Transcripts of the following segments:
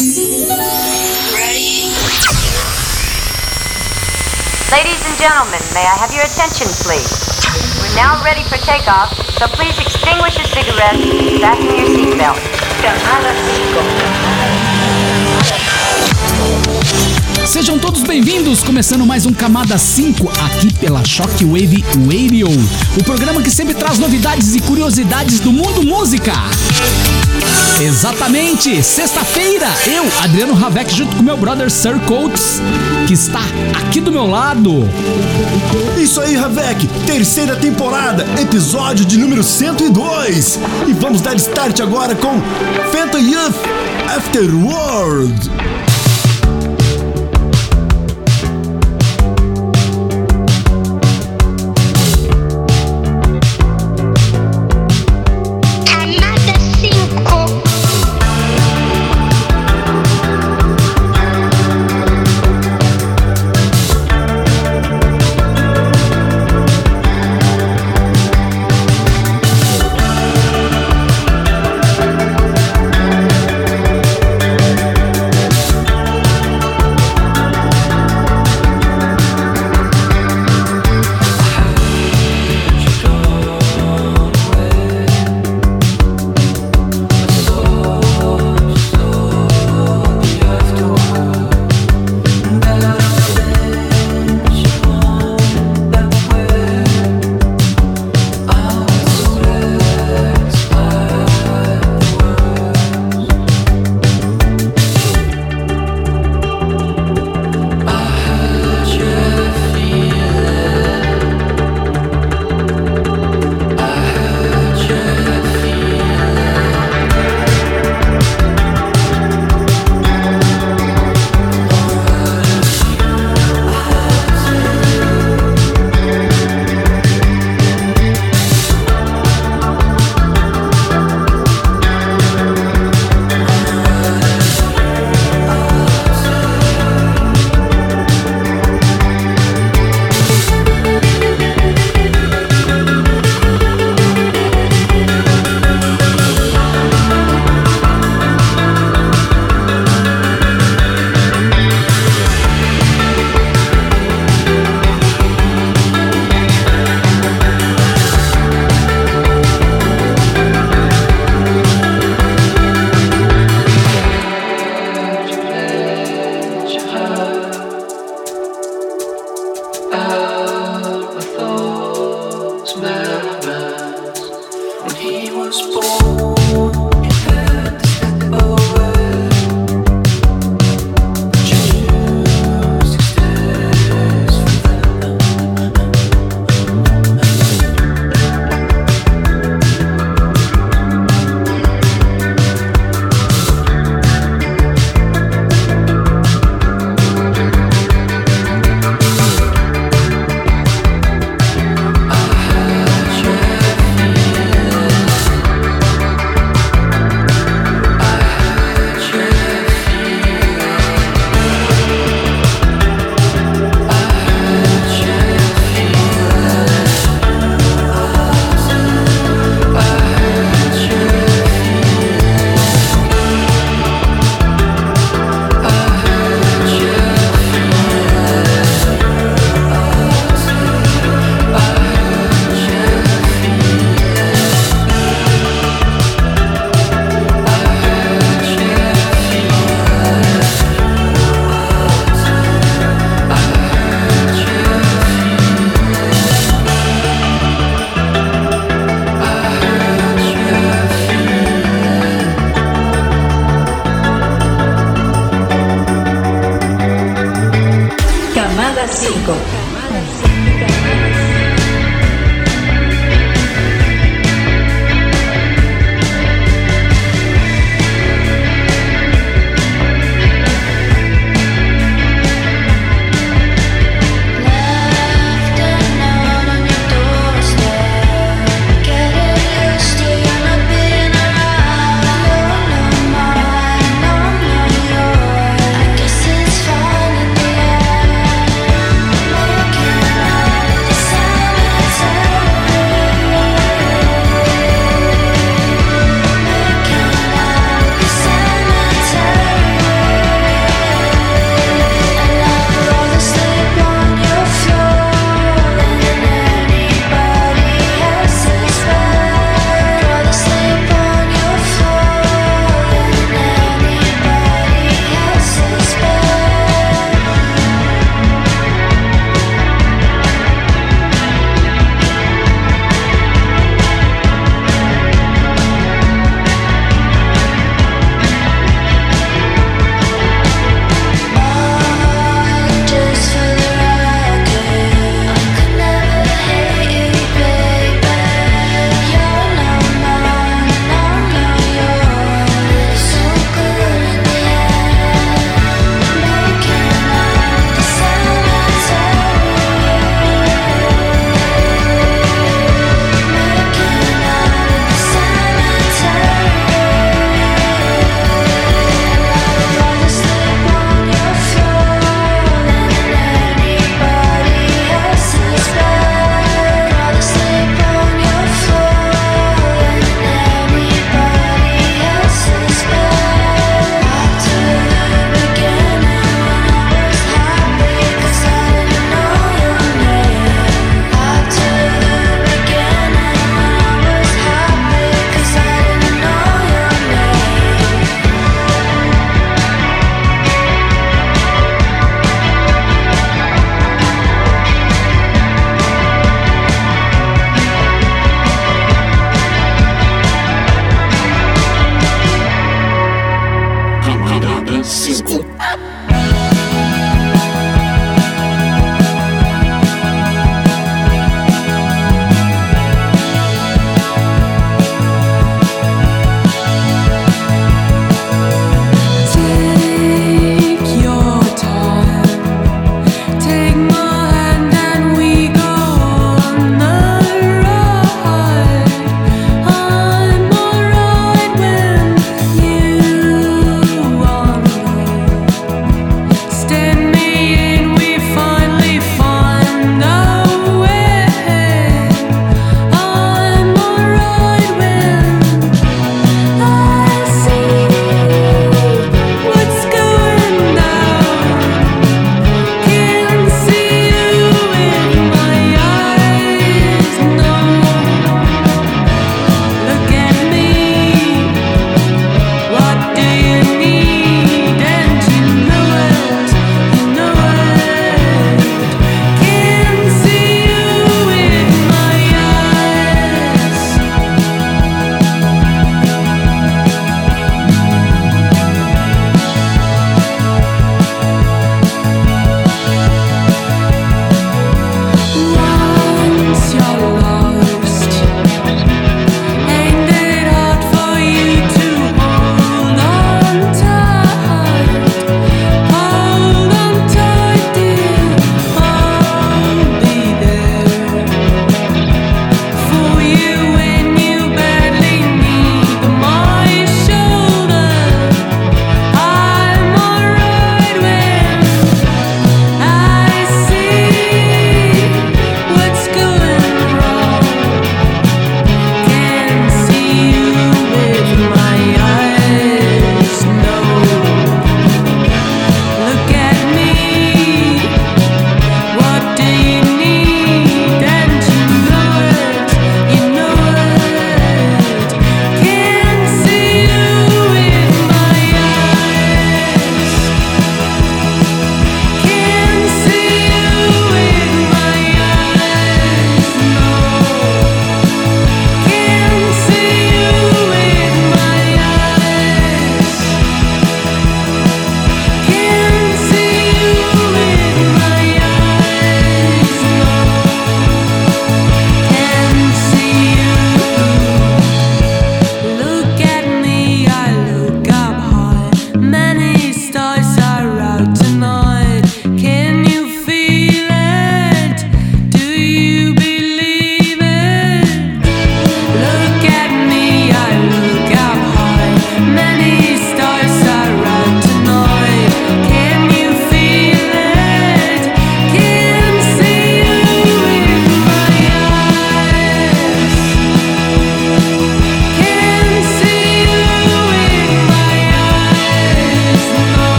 Ladies and gentlemen, may I have your attention, please? We're now ready for takeoff, so please extinguish your cigarettes and fasten your seatbelt. Sejam todos bem-vindos, começando mais um Camada 5 aqui pela Shockwave Radio, o programa que sempre traz novidades e curiosidades do mundo música. Exatamente, sexta-feira, eu, Adriano Ravec, junto com meu brother Sir Coates, que está aqui do meu lado. Isso aí, Ravec, terceira temporada, episódio de número 102. E vamos dar start agora com Fanta Youth Afterworld.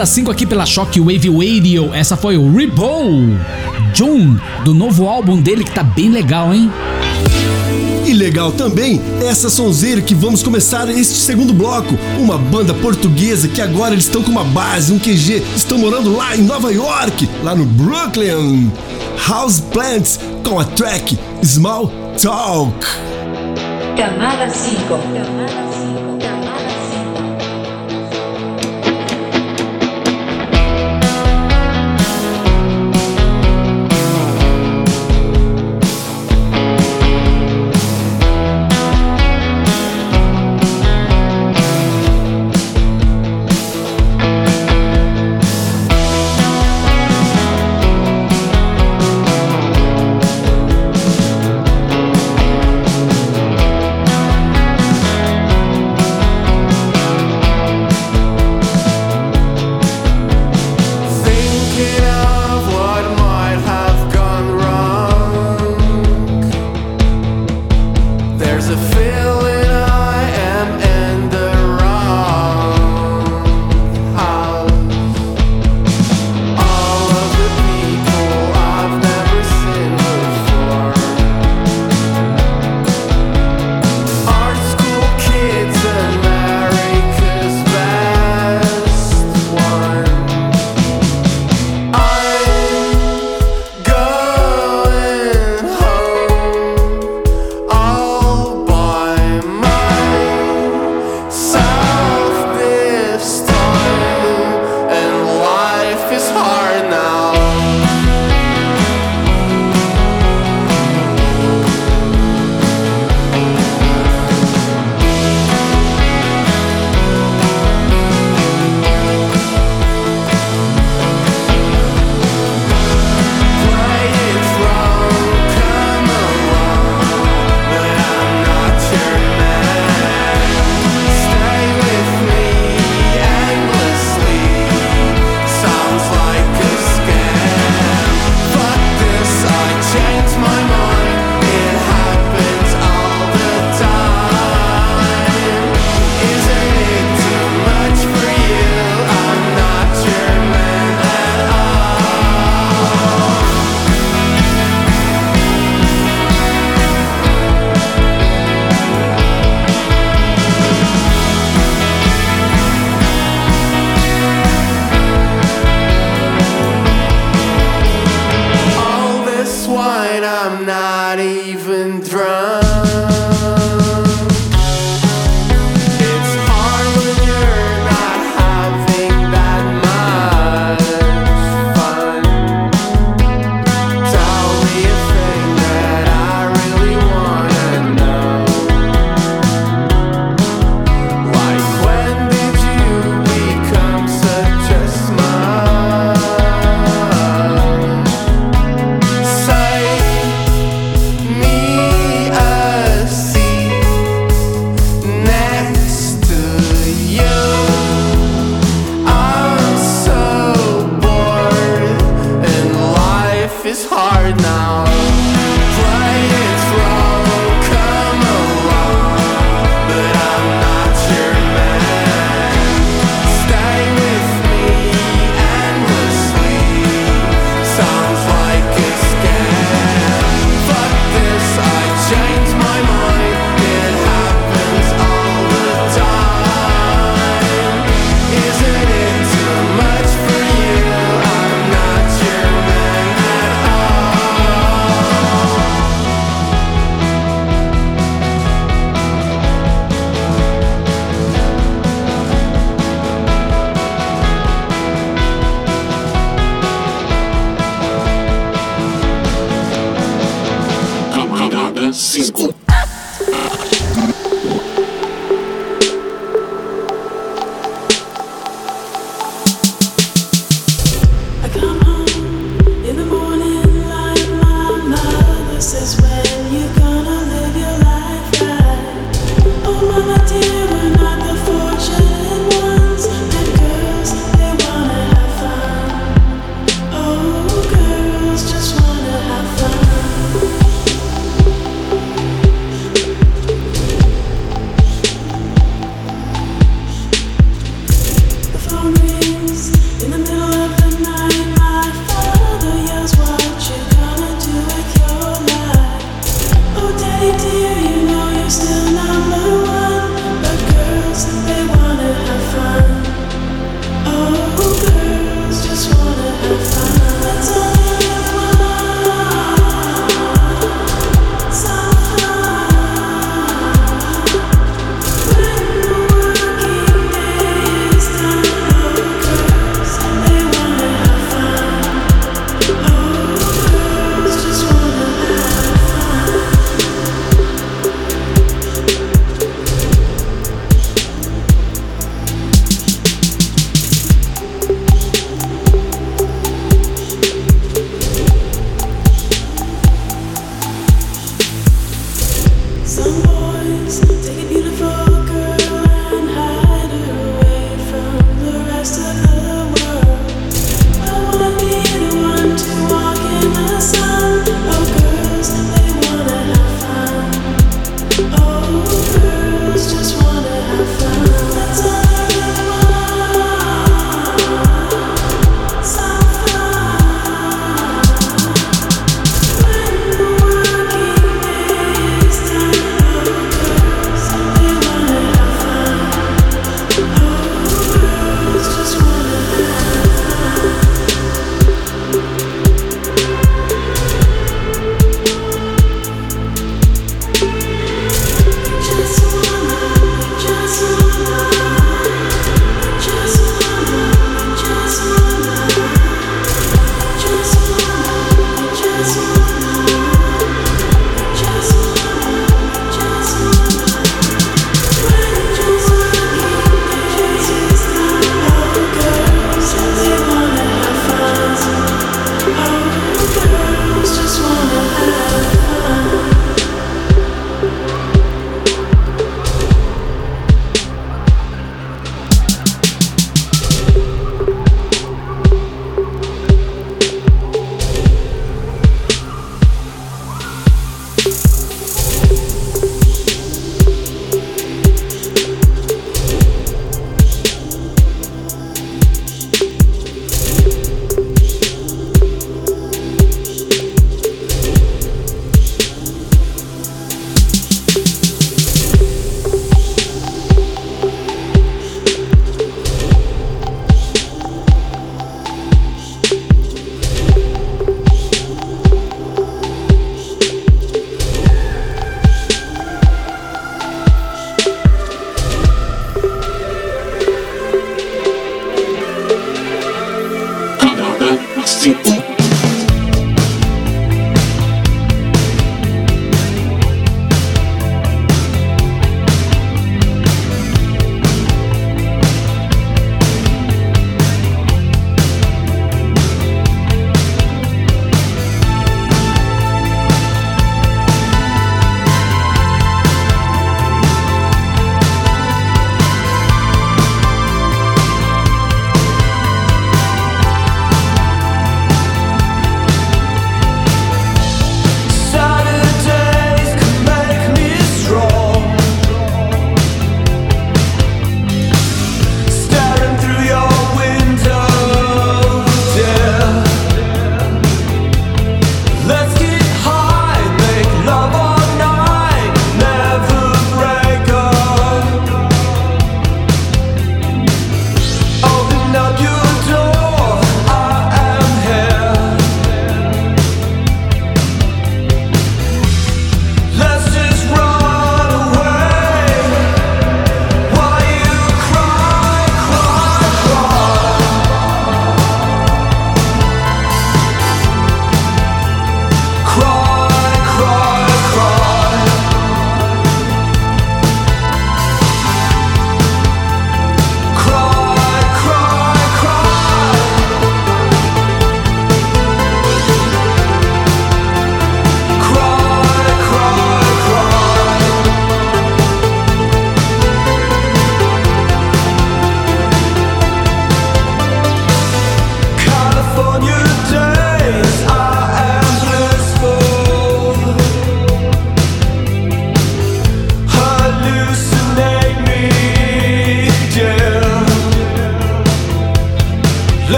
das 5 aqui pela Shockwave Radio. Essa foi o Rebow June, do novo álbum dele que tá bem legal, hein? E legal também essa sonzeira que vamos começar este segundo bloco. Uma banda portuguesa que agora eles estão com uma base, um QG, estão morando lá em Nova York, lá no Brooklyn. House Plants com a track Small Talk. Camada 5. Camada 5.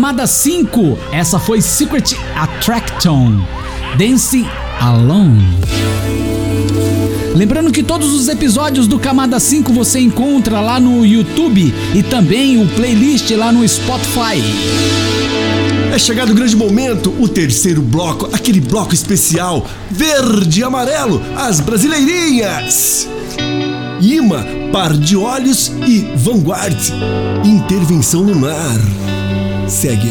Camada 5. Essa foi Secret Attraction. Dance Alone. Lembrando que todos os episódios do Camada 5 você encontra lá no YouTube e também o playlist lá no Spotify. É chegado o grande momento, o terceiro bloco, aquele bloco especial, verde e amarelo, as brasileirinhas. Ima, par de olhos e Vanguard, intervenção lunar. Segue.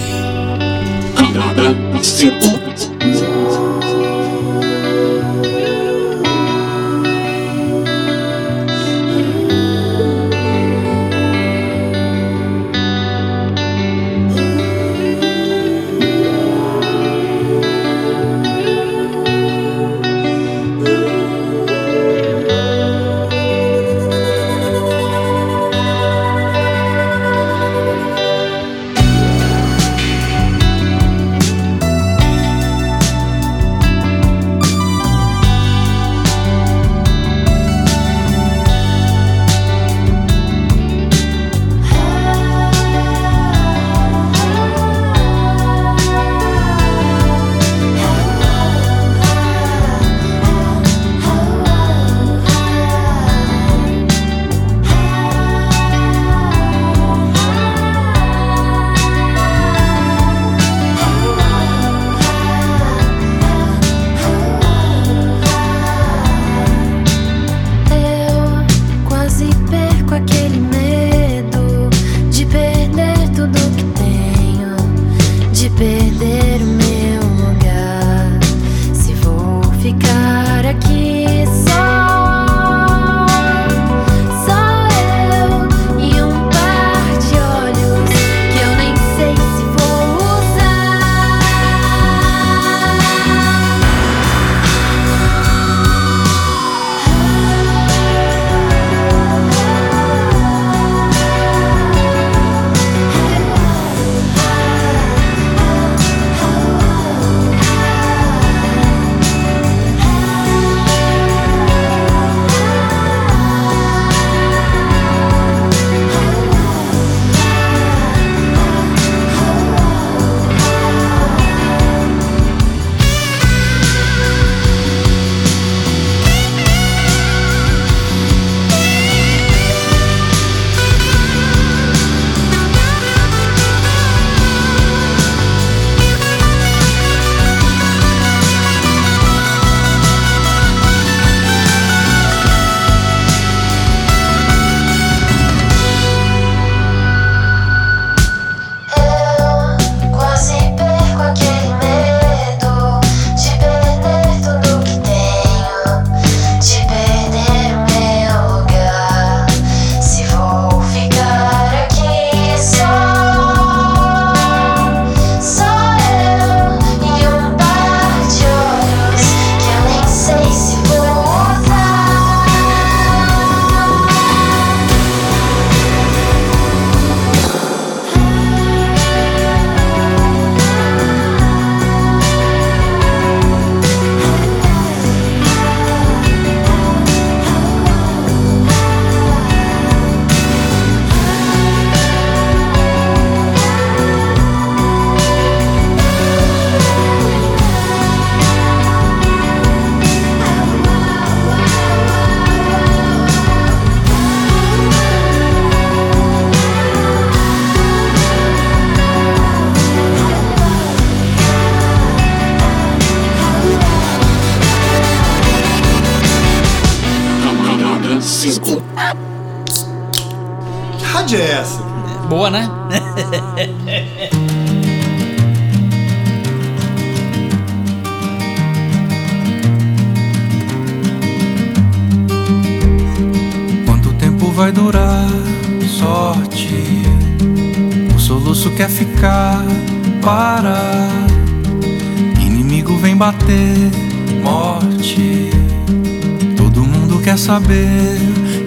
Saber,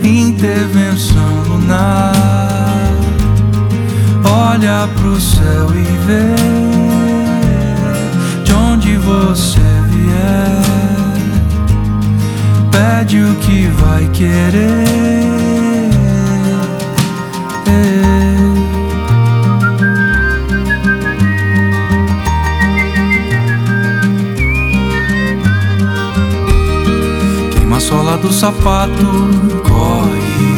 intervenção lunar. Olha pro céu e vê de onde você vier. Pede o que vai querer. Sola do sapato, corre.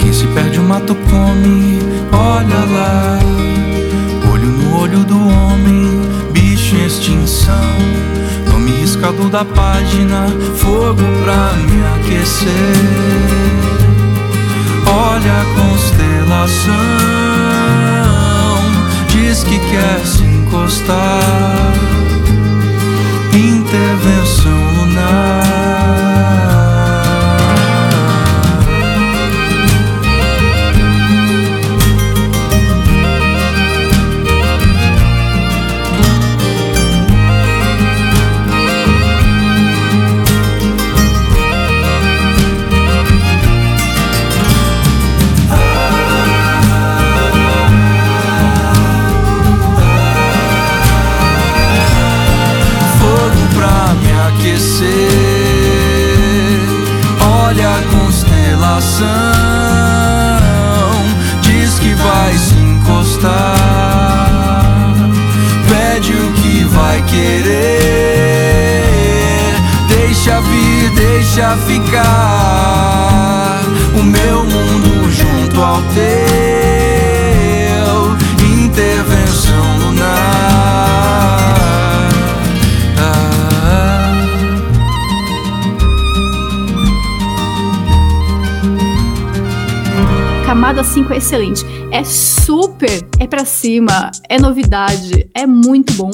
Quem se perde o mato come, olha lá. Olho no olho do homem, bicho em extinção. Nome riscado da página, fogo pra me aquecer. Olha a constelação, diz que quer se encostar. Intervenção constelação, diz que vai se encostar. Pede o que vai querer. Deixa vir, deixa ficar. O meu mundo junto ao teu. Camada 5 é excelente. É super, é pra cima, é novidade, é muito bom.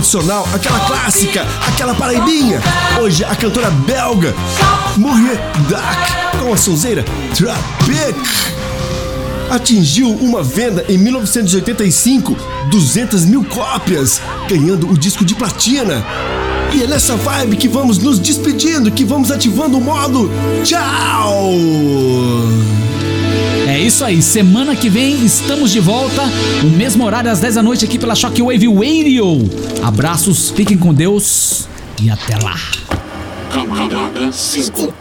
Tradicional, aquela clássica, aquela paraibinha. Hoje a cantora belga Murray Duck com a sonzeira Trapic. Atingiu uma venda em 1985, 200 mil cópias, ganhando o disco de platina. E é nessa vibe que vamos nos despedindo, que vamos ativando o modo tchau! É isso aí, semana que vem estamos de volta, o mesmo horário às 10 da noite aqui pela Shockwave Radio. Abraços, fiquem com Deus e até lá. Camada 5.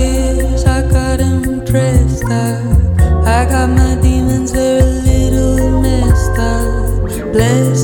years, I got them dressed up. I got my demons, they're a little messed up. Bless